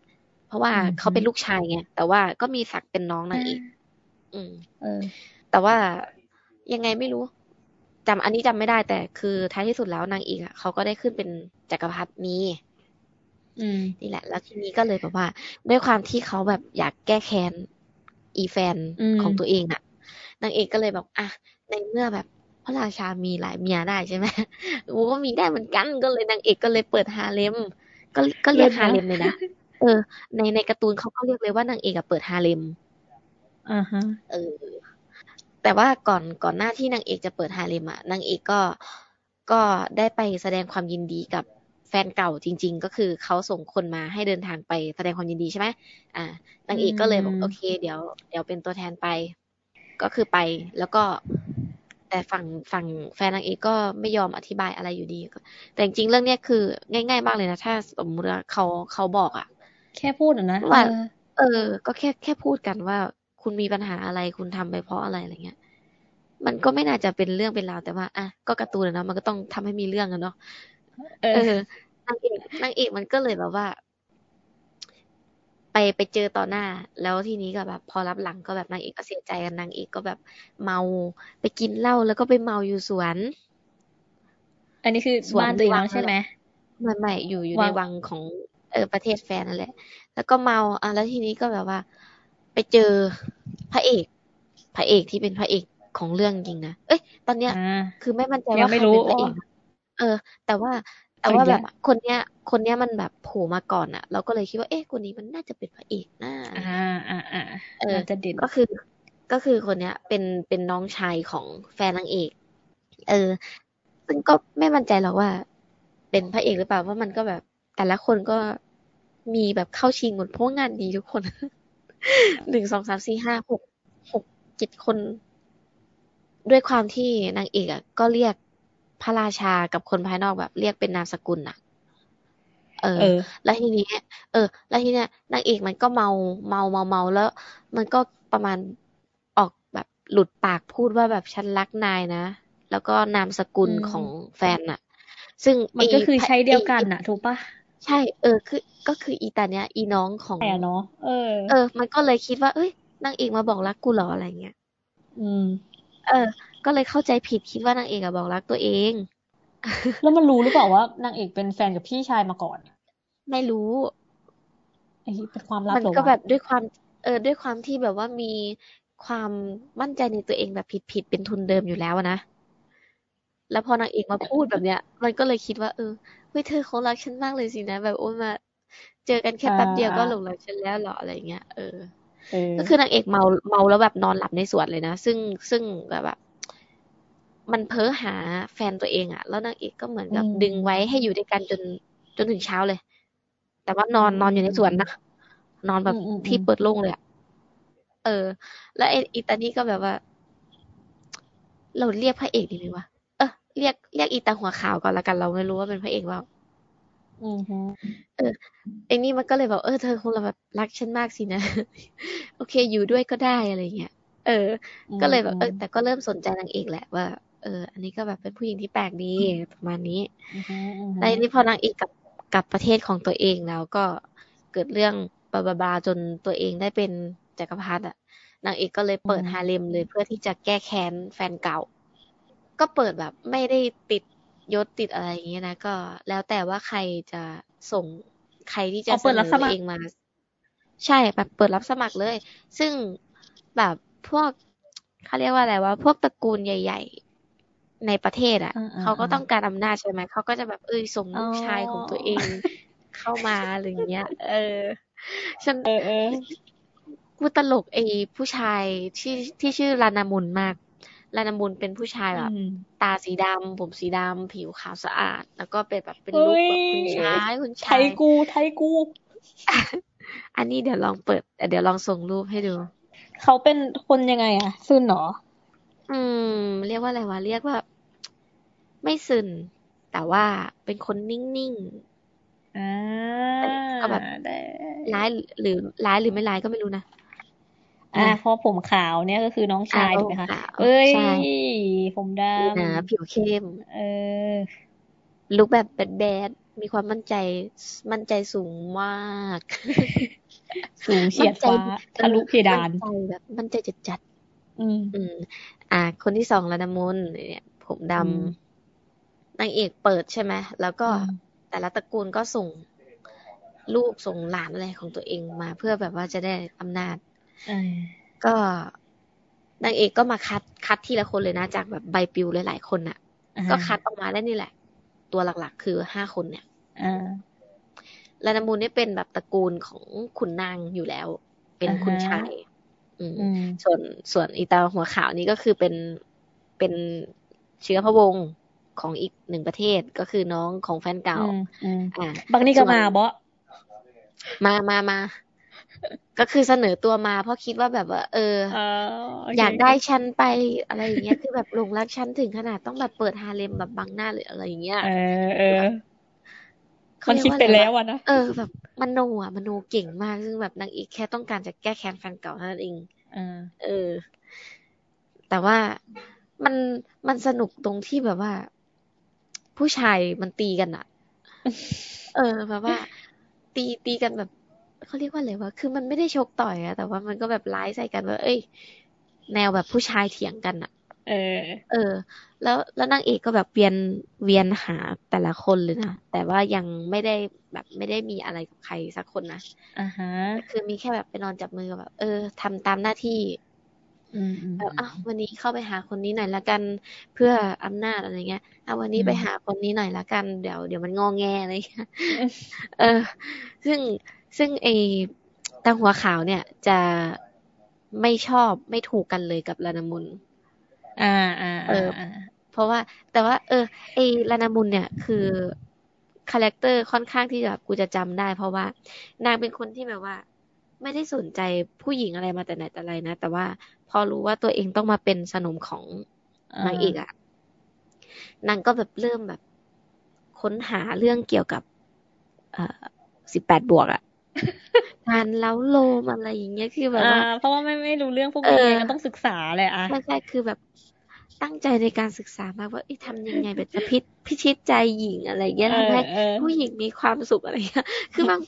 เพราะว่าอืมเขาเป็นลูกชายไง แต่ว่าก็มีศักดิ์เป็นน้องนางเอกอืมเออแต่ว่ายังไงไม่รู้จำอันนี้จำไม่ได้แต่คือท้ายที่สุดแล้วนางเอกอะเขาก็ได้ขึ้นเป็นจักรพรรดินี้อืม นี่แหละ แล้วทีนี้ก็เลยแบบว่า ด้วยความที่เขาแบบอยากแก้แค้นอีแฟนอืมของตัวเองน่ะนางเอกก็เลยบอกอะในเมื่อแบบพระราชามีหลายเมียได้ใช่ไหมกูก็มีได้เหมือนกันก็เลยนางเอกก็เลยเปิดฮาเลมก็ก็เรียกเลิศนะฮาเลมเลยนะเออ ในในการ์ตูนเขาก็เรียกเลยว่านางเอกอะเปิดฮาเลมอ่าฮะ เออ แต่ว่าก่อนก่อนหน้าที่นางเอกจะเปิดฮาเร็มอะนางเอกก็ก็ได้ไปแสดงความยินดีกับ แฟนเก่าจริง ๆ ก็คือเขาส่งคนมาให้เดินทางไปแสดงความยินดีใช่ไหมอ่านางเอกก็เลยบอกอืมโอเค เดี๋ยวเดี๋ยวเป็นตัวแทนไป ก็คือไปแล้วก็ แต่ฝั่งฝั่งแฟนนางเอกก็ไม่ยอมอธิบายอะไรอยู่ดี แต่จริงๆเรื่องเนี้ยคือ ง่าย ๆ มากเลยนะ ถ้าสมมติว่าเขาเขาบอกอะแค่พูดอะนะว่าเออเออ ก็แค่แค่พูดกันว่า คุณมีปัญหาอะไรคุณทำไปเพราะอะไรอะไรเงี้ยมันก็ไม่น่าจะเป็นเรื่องเป็นราวแต่ว่าอะก็การ์ตูนอะเนาะมันก็ต้องทำให้มีเรื่องกันเนาะ เอเอออนางเอกนางเอกมันก็เลยแบบว่า ไปไปเจอต่อหน้า แล้วทีนี้ก็แบบ พอรับหลังก็แบบนางเอกก็เสียใจกันนางเอกก็แบบเมาไปกินเหล้าแล้วก็ไปเมาอยู่สวน อันนี้คือสวนบ้านตัวเองวังแล้วใช่ไหมไม่ไม่อยู่อยู่วัในงวังของเออประเทศแฟนนั่นแหละ แล้วก็เมาอะแล้วทีนี้ก็แบบว่า ไปเจอพระเอก พระเอกที่เป็นพระเอกของเรื่องจริงนะ เอ้ย ตอนเนี้ยอ่าคือไม่มั่นใจยังว่าใคไม่รรู้เป็นพระเอกนะ เออ แต่ว่าแต่เอาว่าอีกแบแล้วบคนเนี้ย คนเนี้ยมันแบบโผล่มาก่อนอะเราก็เลยคิดว่าเอ๊ะคนนี้มันน่าจะเป็นพระเอกนะอะไรอ่าเงี้ยอ่าอ่าเออน่าจะเด่นก็คือก็คือคนเนี้ย เป็นเป็นน้องชายของแฟนนางเอก เออ ซึ่งก็ไม่มั่นใจหรอกว่า เป็นพระเอกหรือเปล่าเพราะมันก็แบบ แต่ละคนก็มีแบบเข้าชิงหมดเพราะว่างานดีทุกคนหนึ่งสองสามสี่ห้าหกหกเจ็ดคน ด้วยความที่นางเอกอะก็เรียก พระราชากับคนภายนอกแบบเรียกเป็นนามสกุลน่ะเออเออ แล้วทีนี้เออ แล้วทีเนี้ยนางเอกมันก็เมาเมาเมาเมาแล้ว มันก็ประมาณออกแบบหลุดปากพูดว่าแบบฉันรักนายนะ แล้วก็นามสกุลอืมของแฟนน่ะซึ่งมันก็คือไพระใช้เดียวกันไอ้น่ะถูกปะใช่ เออ คือก็คืออีตาเนี้ย อีน้องของแต่เนาะเออ เออ มันก็เลยคิดว่า เอ้ยนางเอกมาบอกรักกูเหรออะไรเงี้ย อืม เออ ก็เลยเข้าใจผิดคิดว่านางเอกอะบอกรักตัวเอง แล้วมันรู้หรือเปล่าว่านางเอกเป็นแฟนกับพี่ชายมาก่อน ไม่รู้ไอ้เป็นความลับมันเหรอก็วะแบบด้วยความ เออด้วยความที่แบบว่ามีความมั่นใจในตัวเองแบบผิดๆเป็นทุนเดิมอยู่แล้วอะนะแล้วพอนางเอกมาพูดแบบเนี้ย มันก็เลยคิดว่า เออเฮ้ยเธอคงรักฉันมากเลยสินะ แบบโอ้ยมา เจอกันแค่อ่าแป๊บเดียวก็อ่าหลงรักฉันแล้วเหรออะไรเงี้ยเออเออ ก็คือนางเอกเมาเมาแล้วแบบนอนหลับในสวนเลยนะ ซึ่งซึ่งแบบแบบ มันเพ้อหาแฟนตัวเองอะแล้วนางเอกก็เหมือนกับอืมดึงไว้ให้อยู่ด้วยกันจนจนถึงเช้าเลย แต่ว่านอนอืมนอนอยู่ในสวนนะนอนแบบอืมอืมที่อืมเปิดโล่งเลยอะเออ แล้วไอ้อีตานี่ก็แบบว่า เราเรียกพระเอกดีไหมวะเออเรียกเรียกอีตาหัวขาวก่อนละกัน เราไม่รู้ว่าเป็นพระเอกเปล่าอืมฮึไอ้นี่มันก็เลยบอกเออเธอคงแบบรักฉันมากสินะ โอเคอยู่ด้วยก็ได้อะไรเงี้ยเอออืมก็เลยแบบอืเอมอแต่ก็เริ่มสนใจนางเอกแหละว่า เออ อันนี้ก็แบบเป็นผู้หญิงที่แปลกดีประมาณนี้อืมฮึอืมฮึแล้วทีนี้พอนางเอกกลับกลับประเทศของตัวเองแล้วก็เกิดเรื่องบาบาบาจนตัวเองได้เป็นจักรพรรดิอะนางเอกก็เลยเปิดฮาเร็มเลยเพื่อที่จะแก้แค้นแฟนเก่า ก็เปิดแบบไม่ได้ติดยศติดอะไรอย่างเงี้ยนะก็ แล้วแต่ว่าใครจะส่งใครที่จะเอาเสเปิดนรับอสตัวมัคเอรงมา ใช่แบบเปิดรับสมัครเลย ซึ่งแบบพวกเขาเรียกว่าอะไรวะพวกตระกูลใหญ่ๆ ในประเทศอะอ่าอ่าเขาก็อ่าต้องการอำนาจใช่ไหมเขาก็จะแบบเอยส่งอ๋อลูกชายของตัวเองเข้ามาอะไรอย่างเงี้ย เออ ฉันเออเออกูตลกไอ้ผู้ชายที่ที่ชื่อลานามุนมากลานามุนเป็นผู้ชายอืแบบมตาสีดำผมสีดำผิวขาวสะอาด แล้วก็เป็นแบบเป็นเฮ้ลุคยแบบคุณชายคุณไทชายยกูไทยกู อันนี้เดี๋ยวลองเปิดเดี๋ยวลองส่งรูปให้ดู เขาเป็นคนยังไงอะซึนเหรอ อืม เรียกว่าอะไรวะ เรียกว่า ไม่ซึน แต่ว่าเป็นคนนิ่งอ่าๆ ก็แบบได้ร้ายหรือร้ายหรือไม่ร้ายก็ไม่รู้นะ อ่าเพราะผมขาวเนี่ยก็คือน้องอ่าชายผถูกมไหมคะขาวเอ้ย ใช่ผมดหนาผิวเข้มำเออ ลุคแบบแบดๆมีความมั่นใจ มั่นใจสูงมาก สูงเฉียดฟ้า ทะลุเพดาน มั่นใจแบบ มั่นใจจัดอืมๆ อืมอ่า คนที่สองระดามนเนี่ย ผมดอืมำนางเอกเปิดใช่ไหมแล้วก็อืมแต่ละตระกูลก็ส่งลูกส่งหลานอะไรของตัวเองมา เพื่อแบบว่าจะได้อำนาจเออก็นางเอกก็มาคัดคัดทีละคนเลยนะ จากแบบใบปลิวหลายๆคนน่ะอ่าก็คัดออกมาได้นี่แหละ ตัวหลักๆ คือห้าคนเนี่ยอ่าลานามูนเนี่ยเป็นแบบตระกูลของขุนนางอยู่แล้ว เป็นอ่าฮะคุณชาย อืมอืมส่วนส่วนอีตาหัวขาวนี่ก็คือเป็นเป็นเชื้อพระวงศ์ของอีกหนึ่งประเทศก็คือน้องของแฟนเก่าอืมอืมอ่าบางนี่ก็ส่วนมาบ่มามามาก็คือเสนอตัวมาเพราะคิดว่าแบบว่า เอออ๋อโอเคอยากได้ฉันไปอะไรอย่างเงี้ยคือแบบหลงรักฉันถึงขนาดต้องแบบเปิดฮาเลมแบบบังหน้าหรืออะไรอย่างเงี้ยเออเออเขา มันเรียกคิดว่าไปอะไรแล้ววะอะนะเออ แบบมโนอะมโนเก่งมากซึ่งแบบนางเอกแค่ต้องการจะแก้แค้นแฟนเก่าเท่านั้นเองอ่าเออ แต่ว่ามันมันสนุกตรงที่แบบว่า ผู้ชายมันตีกันอะเออแบบว่า ตีตีกันแบบเขาเรียกว่าอะไรวะคือมันไม่ได้ชกต่อยอะแต่ว่ามันก็แบบร้ายใส่กันว่าเอ้ย แนวแบบผู้ชายเถียงกันอะ เออ เออ แล้วแล้วนางเอกก็แบบเวียนเวียนหาแต่ละคนเลยนะแต่ว่ายังไม่ได้แบบไม่ได้มีอะไรกับใครสักคนนะอ่าฮะคือมีแค่แบบไปนอนจับมือกับแบบเออทำตามหน้าที่อืมอืมแบบอะวันนี้เข้าไปหาคนนี้หน่อยละกันเพื่ออำนาจอะไรเงี้ยอะวันนี้อืมไปหาคนนี้หน่อยละกันเดี๋ยวเดี๋ยวมันงอแงอะไรเงี้ยเออ ซึ่งซึ่งไอตาหัวขาวเนี่ยจะไม่ชอบไม่ถูกกันเลยกับลานามุน อ่าอ่าเออ่าออ่าเพราะว่า แต่ว่า เออไอลานามุนเนี่ย คือ character ค่อนข้างที่แบบกูจะจำได้ เพราะว่านางเป็นคนที่แบบว่า ไม่ได้สนใจผู้หญิงอะไรมาแต่ไหนแต่ไรนะ แต่ว่าพอรู้ว่าตัวเองต้องมาเป็นสนมของอ่านางเอกอะนางก็แบบเริ่มแบบ ค้นหาเรื่องเกี่ยวกับเอ่อสิบแปดบวกอะการเล้าโลมอะไรอย่างเงี้ยคือแบบอ่าว่าเพราะว่าไม่ไม่รู้เรื่องพวกเอนี้อไงก็ต้องศึกษาแหละอะใช่ใช่คือแบบ ตั้งใจในการศึกษามากว่าเอ๊ะทำยังไงแบบจะพิพิชิตใจหญิงอะไรเงี้ยเอทำอให้เออผู้หญิงมีความสุขอะไรเงี้ย คือมัน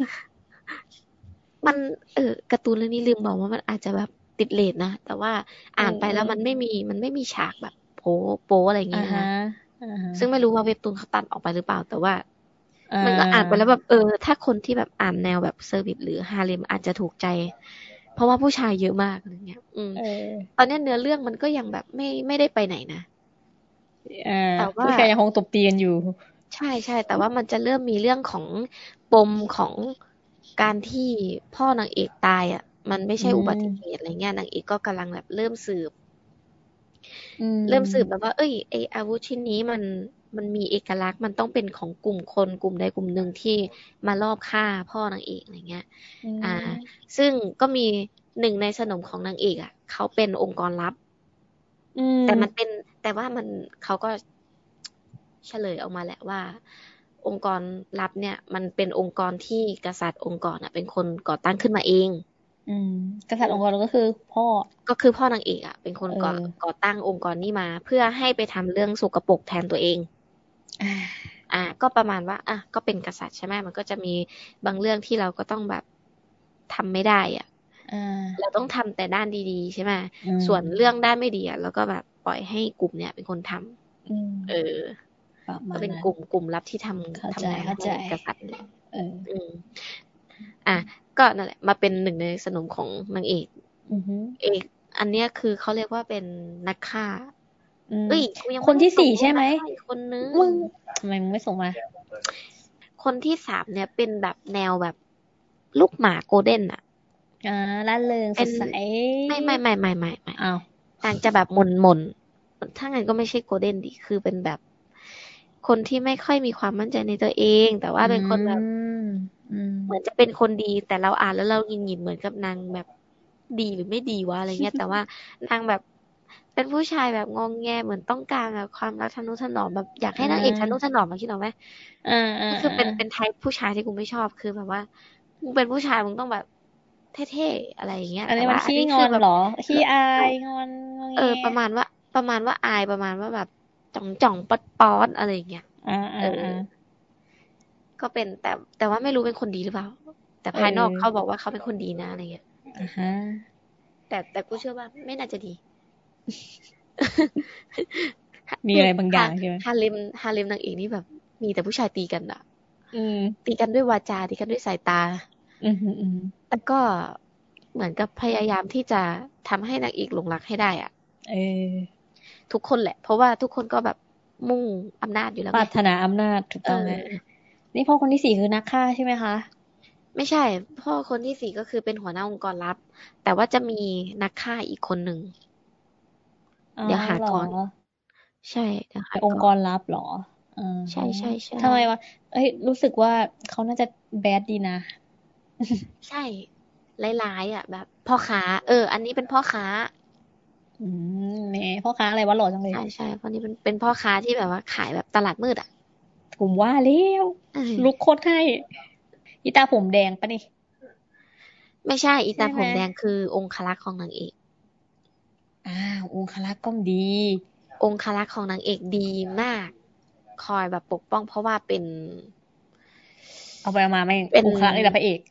มัน เออการ์ตูนเรื่องนี้ลืมบอกว่ามันอาจจะแบบติดเรทนะ แต่ว่าอ่านไปแล้วมันไม่มีมันไม่มีฉากแบบโป๊โป๊อะไรอ่าเงี้ยฮะนะอ่าฮะซึ่งไม่รู้ว่าเว็บตูนเขาตัดออกไปหรือเปล่า แต่ว่าอ่ามันก็อ่านไปแล้วแบบเออ ถ้าคนที่แบบอ่านแนวแบบ service หรือฮาเลมอาจจะถูกใจ เพราะว่าผู้ชายเยอะมากอะไรเงี้ย อืมเออตอนเนี้ยเนื้อเรื่องมันก็ยังแบบไม่ไม่ได้ไปไหนนะอ่าแต่ว่าผู้ชายยังคงตบตีกันอยู่ ใช่ใช่แต่ว่ามันจะเริ่มมีเรื่องของปมของการที่พ่อนางเอกตายอะ มันไม่ใช่อืมอุบัติเหตุอะไรเงี้ยนางเอกก็กำลังแบบเริ่มสืบอืมเริ่มสืบแบบว่า เอ้ยไออาวุธชิ้นนี้มัน มันมีเอกลักษณ์มันต้องเป็นของกลุ่มคนกลุ่มใดกลุ่มหนึ่งที่มาลอบฆ่าพ่อนางเอกอะไรเงี้ยอืมอ่า ซึ่งก็มีหนึ่งในสนมของนางเอกอะเขาเป็นองค์กรลับอืมแต่มันเป็นแต่ว่ามันเขาก็เฉลยออกมาแหละว่า องค์กรลับเนี่ย มันเป็นองค์กรที่กษัตริย์องค์กรอะ เป็นคนก่อตั้งขึ้นมาเองอืมกษัตริย์องค์กรก็คือพ่อ ก็คือพ่อนางเอกอะเป็นคนก่อเออก่อตั้งองค์กรนี้มา เพื่อให้ไปทำเรื่องสกปรกแทนตัวเอง อ่าอ่า ก็ประมาณว่า อะ ก็เป็นกษัตริย์ใช่ไหมมันก็จะมีบางเรื่องที่เราก็ต้องแบบทำไม่ได้อะอ่าเราต้องทำแต่ด้านดีๆ ใช่ไหมอืมส่วนเรื่องด้านไม่ดีอะเราก็แบบปล่อยให้กลุ่มเนี่ยเป็นคนทำอืมเออประมาก็ณเป็นนั้นกลุ่มกลุ่มลับที่ทำเข้าทำใจงานเข้าใจให้กษัตริย์เนี่ยเอออืมอะก็นั่นแหละ มาเป็นหนึ่งในสนมของนางเอกอือฮึเอกอันเนี้ยคือเขาเรียกว่าเป็นนักฆ่าอืม เอ้ยกูยังคนที่ไม่ได้สี่ส่งใช่ไหมนักฆ่าอีกคนนึงมึงทำไมมึงไม่ส่งมา คนที่สามเนี่ยเป็นแบบแนวแบบลูกหมาโกลเด้นอะอ่าล่าเริงเป็สนดใสไม่ไม่ไม่ไม่ไม่ไม่อ้าวนางจะแบบหม่นหม่นๆถ้างั้นก็ไม่ใช่โกลเด้นดิคือเป็นแบบ คนที่ไม่ค่อยมีความมั่นใจในตัวเอง แต่ว่าเป็นคนแบบอืมอืมเหมือนจะเป็นคนดี แต่เราอ่านแล้วเราหงินหงินเหมือนกับนางแบบดีหรือไม่ดีวะอะไรเงี้ย แต่ว่านางแบบ เป็นผู้ชายแบบงองแงเหมือนต้องการแบบความรักทนุถนอมแบบอยากให้นางเอกทนุถนอมมาคิดเอาไหมอ่าอ่าก็คือเป็นเป็นไทป์ผู้ชายที่กูไม่ชอบคือแบบว่ามึงเป็นผู้ชายมึงต้องแบบเท่ๆอะไรอย่างเงี้ยอันนี้แต่มันว่าขี้นี้งคืออนแบบเหรอขี้อายงอนงอแงเออ ประมาณว่า ประมาณว่าอายประมาณว่าแบบจ่องจ่องป๊อดป๊อดอะไรอย่างเงี้ยอ่าอ่าเอออ่าก็เป็นแต่แต่ว่าไม่รู้เป็นคนดีหรือเปล่า แต่ภายนอกเออเขาบอกว่าเขาเป็นคนดีนะอะไรเงี้ยอ่าฮะแต่แต่กูเชื่อว่าไม่น่าจะดี มีอะไรบางอย่างใช่ไหมฮาเลมฮาเลมนางเอกนี่แบบ มีแต่ผู้ชายตีกันอะอืมตีกันด้วยวาจาตีกันด้วยสายตาอืมอืมอืมแล้วก็เหมือนกับพยายามที่จะทำให้นางเอกหลงรักให้ได้อะเออ ทุกคนแหละ เพราะว่าทุกคนก็แบบมุ่งอำนาจอยู่แล้วปไงรารถนาอำนาจถูกเอต้องอไหมนี่พ่อคนที่สี่คือนักฆ่าใช่ไหมคะ ไม่ใช่ พ่อคนที่สี่ก็คือเป็นหัวหน้าองค์กรลับ แต่ว่าจะมีนักฆ่าอีกคนหนึ่งอ๋อ เดี๋ยวหาเหรก่ออน ใช่เดี๋ยวหาเป็นองค์กก่อนรลับเหรออ่าใช่ใช่ใช่ทำไมวะเอ้ย รู้สึกว่าเขาน่าจะแบดดีนะ ใช่ร้ายๆอะ แบบ พ่อค้า เออ อันนี้เป็นพ่อค้า อืมแหมพ่อค้าอะไรวะหล่อจังเลย ใช่ใช่เพราะนี่เป็นเป็นพ่อค้าที่แบบว่าขายแบบตลาดมืดอะ ผมว่าแล้วเออลุกโคตรให้อีตาผมแดงปะนี่ ไม่ใช่ อีตาใช่ไหมผมแดงคือองคลักษ์ของนางเอก อ้าวองคลักษ์ก็ดี องคลักษ์ของนางเอกดีมาก คอยแบบปกป้องเพราะว่าเป็น เอาไปเอามาแม่งเป็นองคลักษ์นี่แหละพระเอก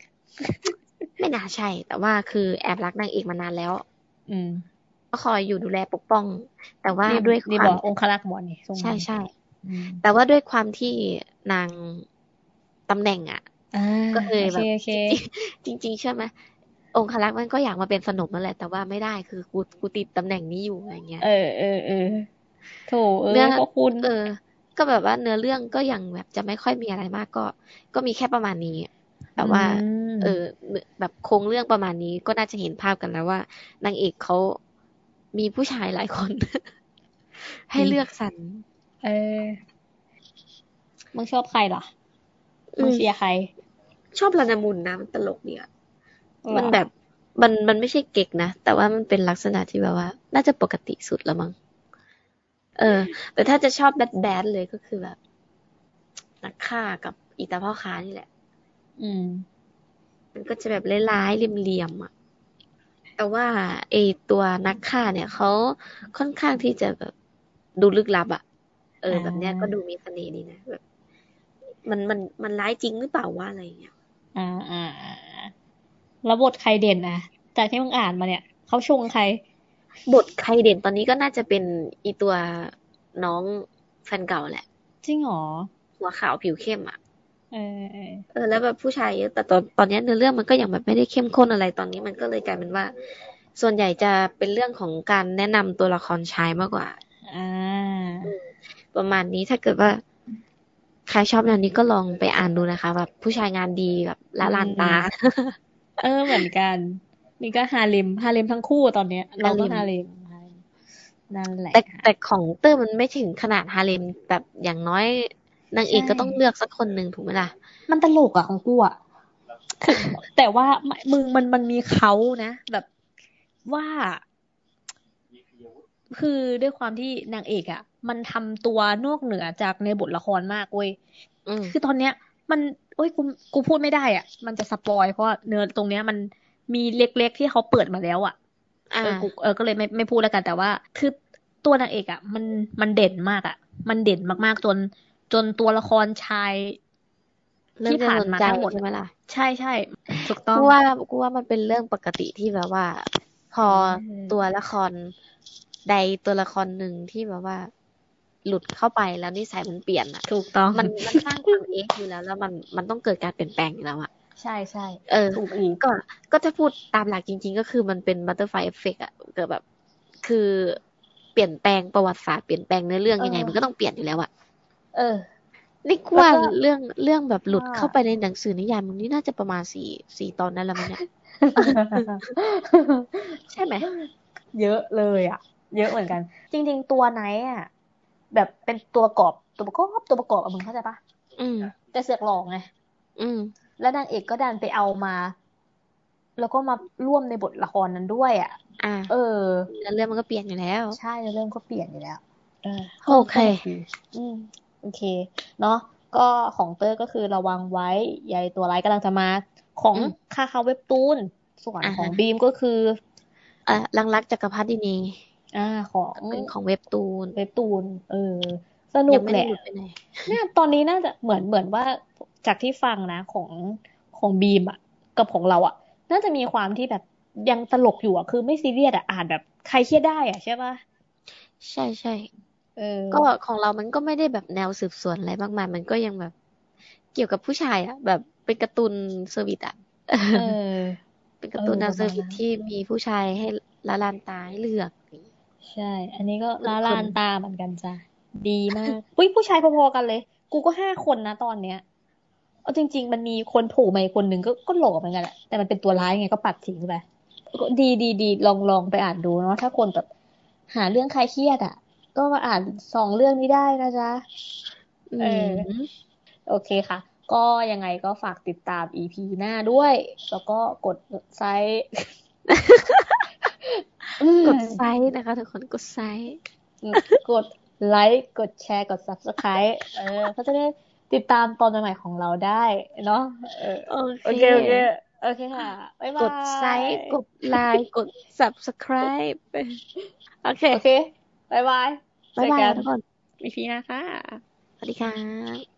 ไม่น่าใช่ แต่ว่าคือแอบรักนางเอกมานานแล้ว อืม ก็คอยอยู่ดูแลปกป้อง แต่ว่านี่ด้วยคนี่วาบมอกองคลักษ์หมอนี่ทรงใช่ใช่อืมแต่ว่าด้วยความที่นางตำแหน่งอะอ่าก็เลยโอแบเคบโอเคจริงๆเชื่อไหม องคลักษ์มันก็อยากมาเป็นสนมนั่นแหละ แต่ว่าไม่ได้คือกูกูติดตำแหน่งนี้อยู่อะไรเงี้ย เออเออเออโถเออเนื้อก็คุณเออ ก็แบบว่าเนื้อเรื่องก็ยังแบบจะไม่ค่อยมีอะไรมากก็ ก็มีแค่ประมาณนี้ แต่ว่ามเออ แบบโครงเรื่องประมาณนี้ก็น่าจะเห็นภาพกันแล้วว่านางเอกเขามีผู้ชายหลายคน ให้เลือกสรรเออมึงชอบใครล่ะอืมึงมเชียร์ใคร ชอบลานามุนนะมันตลกเนี่ยเหรอ มันแบบมันมันไม่ใช่เก๊กนะ แต่ว่ามันเป็นลักษณะที่แบบว่า น่าจะปกติสุดละมั้งเออ แต่ถ้าจะชอบแบดแบดเลยก็คือแบบ นักฆ่ากับอีตาพ่อค้านี่แหละ อืม มันก็จะแบบร้ายๆเหลี่ยมๆอะ แต่ว่าไอตัวนักฆ่าเนี่ยเขาค่อนข้างที่จะแบบดูลึกลับอะ เอออ่าแบบเนี้ยก็ดูมีเสน่ห์ดีนะแบบ มันมันมันร้ายจริงหรือเปล่าว่าอะไรอย่างเงี้ย อ่าอ่าอ่า แล้วบทใครเด่นนะจากที่มึงอ่านมาเนี่ยเขาชงใคร บทใครเด่นตอนนี้ก็น่าจะเป็นอีตัวน้องแฟนเก่าแหละ จริงเหรอ หัวขาวผิวเข้มอะเออเออ เออ แล้วแบบผู้ชายเยอะ แต่ตอนตอนนี้เนื้อเรื่องมันก็ยังแบบไม่ได้เข้มข้นอะไร ตอนนี้มันก็เลยกลายเป็นว่า ส่วนใหญ่จะเป็นเรื่องของการแนะนำตัวละครชายมากกว่า อ่า ประมาณนี้ถ้าเกิดว่าใครชอบแนวนี้ก็ลองไปอ่านดูนะคะ แบบผู้ชายงานดีแบบละลานตา เออเหมือนกัน นี่ก็ฮาเลมฮาเลมทั้งคู่ตอนเนี้ย เราก็ฮาฮาเลเลมมนั่นแหละแต่แต่ของเตอร์มันไม่ถึงขนาดฮาเลมแบบอย่างน้อยนางเอกก็ต้องเลือกสักคนหนึ่งถูกไหมล่ะ มันตลกอะของกูอะคือแต่ว่ามึงมันมันมีเขานะ แบบว่า คือด้วยความที่นางเอกอะมันทำตัวนอกเหนือจากในบทละครมากเว้ยอืมคือตอนเนี้ย มัน โอ้ยกูกูพูดไม่ได้อะ มันจะสปอย เพราะว่าเนื้อตรงเนี้ยมันมีเล็กๆที่เขาเปิดมาแล้วอะอ่าเออกูเออก็เลยไม่ไม่พูดแล้วกันแต่ว่า คือตัวนางเอกอะ มันมันเด่นมากอะ มันเด่นมากๆจน จนตัวละครชายเรื่องที่จะผ่าสนนมาใจทั้งหมดใช่ไหมล่ะใช่ใช่ถูกต้องกูว่ากูว่ามันเป็นเรื่องปกติที่แบบว่า พอเออตัวละครใดตัวละครหนึ่งที่แบบว่า หลุดเข้าไปแล้วนิสัยมันเปลี่ยนอะ ถูกต้อง มันมันสร้างความเอ็กอยู่แล้ว แล้วมันมันต้องเกิดการเปลี่ยนแปลงอยู่แล้วอะใช่ใช่เออถูกอีกก็ก็ถ้าพูดตามหลักจริง ๆ ก็คือมันเป็น butterfly effect อะเกิดแบบ คือเปลี่ยนแปลงประวัติศาสตร์เปลี่ยนแปลงเนื้อเรื่องยังไงเออมันก็ต้องเปลี่ยนอยู่แล้วอะเออนี่กูว่าแล้วก็เรื่องเรื่องแบบหลุดว่าเข้าไปในหนังสือนิยายมันนี่น่าจะประมาณสี่สี่ตอนนั้นแล้วมั้งเนี่ยใช่ไหมเยอะเลยอะ เยอะเหมือนกัน จริง ๆ ตัวไนท์อะ แบบเป็นตัวประกอบตัวประกอบตัวประกอบอะมึงเข้าใจปะอืม แต่เสือกหลอกไงอืม แล้วนางเอกก็ดันไปเอามา แล้วก็มาร่วมในบทละครนั้นด้วย อะ อ่า เออเนื้อเรื่องมันก็เปลี่ยนอยู่แล้ว ใช่เรื่องก็เปลี่ยนอยู่แล้วเออโอเค อืมโอเค เนาะก็ของเตอร์ก็คือระวังไว้ยายตัวร้ายกำลังจะมา ของอืมคาคาเว็บตูน ส่วนอ่าฮะของบีมก็คืออะลังรักจักรพรรดินี อ่า ของเป็นของเว็บตูน เว็บตูน เออ สนุยักไม่แหได้ละหลุดไปไหนเนี่ยตอนนี้น่าจะเหมือนเหมือนว่าจากที่ฟังนะของของบีมอะกับของเราอะน่าจะมีความที่แบบยังตลกอยู่อะคือไม่ซีเรียสอะอ่านแบบใครเครียดได้อะใช่ปะใช่ใช่เออ ก็ของเรามันก็ไม่ได้แบบแนวสืบสวนอะไรมากมาย มันก็ยังแบบเกี่ยวกับผู้ชายอะแบบเป็นการ์ตูน service อะเออเป็นการ์ตูนเออแนว service ประมาณนั้นที่มีผู้ชายให้ละลานตาให้เลือก ใช่ อันนี้ก็ทุกละคนลานตาเหมือนกันจ้ะ ดีมากอุ้ยผู้ชายพอๆกันเลย กูก็ห้าคนนะตอนเนี้ยเอาจริง ๆ มันมีคนโผล่มาอีกคนหนึ่งก็ก็หล่อเหมือนกันแหละ แต่มันเป็นตัวร้ายไงก็ปัดทิ้งไปก็ดีดีดีลองลองไปอ่านดูเนาะถ้าคนแบบหาเรื่องคลายเครียดอะ ก็มาอ่านสองเรื่องนี้ได้นะจ๊ะเออมโอเคค่ะ ก็ยังไงก็ฝากติดตาม EP หน้าด้วย แล้วก็กดไซต์ กดไซส์นะคะ ทุกคนกดไซส์กดไลค์กดแชร์กด subscribe เออเขาจะได้ติดตามตอนใหม่ๆของเราได้เนาะเออโอโอเคเคโอเคโอเคค่ะบ๊ายบายกดไซส์กดไลค์กด subscribe โอเคโอเคบ๊ายบายบ๊ายบายเจอกันทุกคน EP หน้าค่ะสวัสดีค่ะ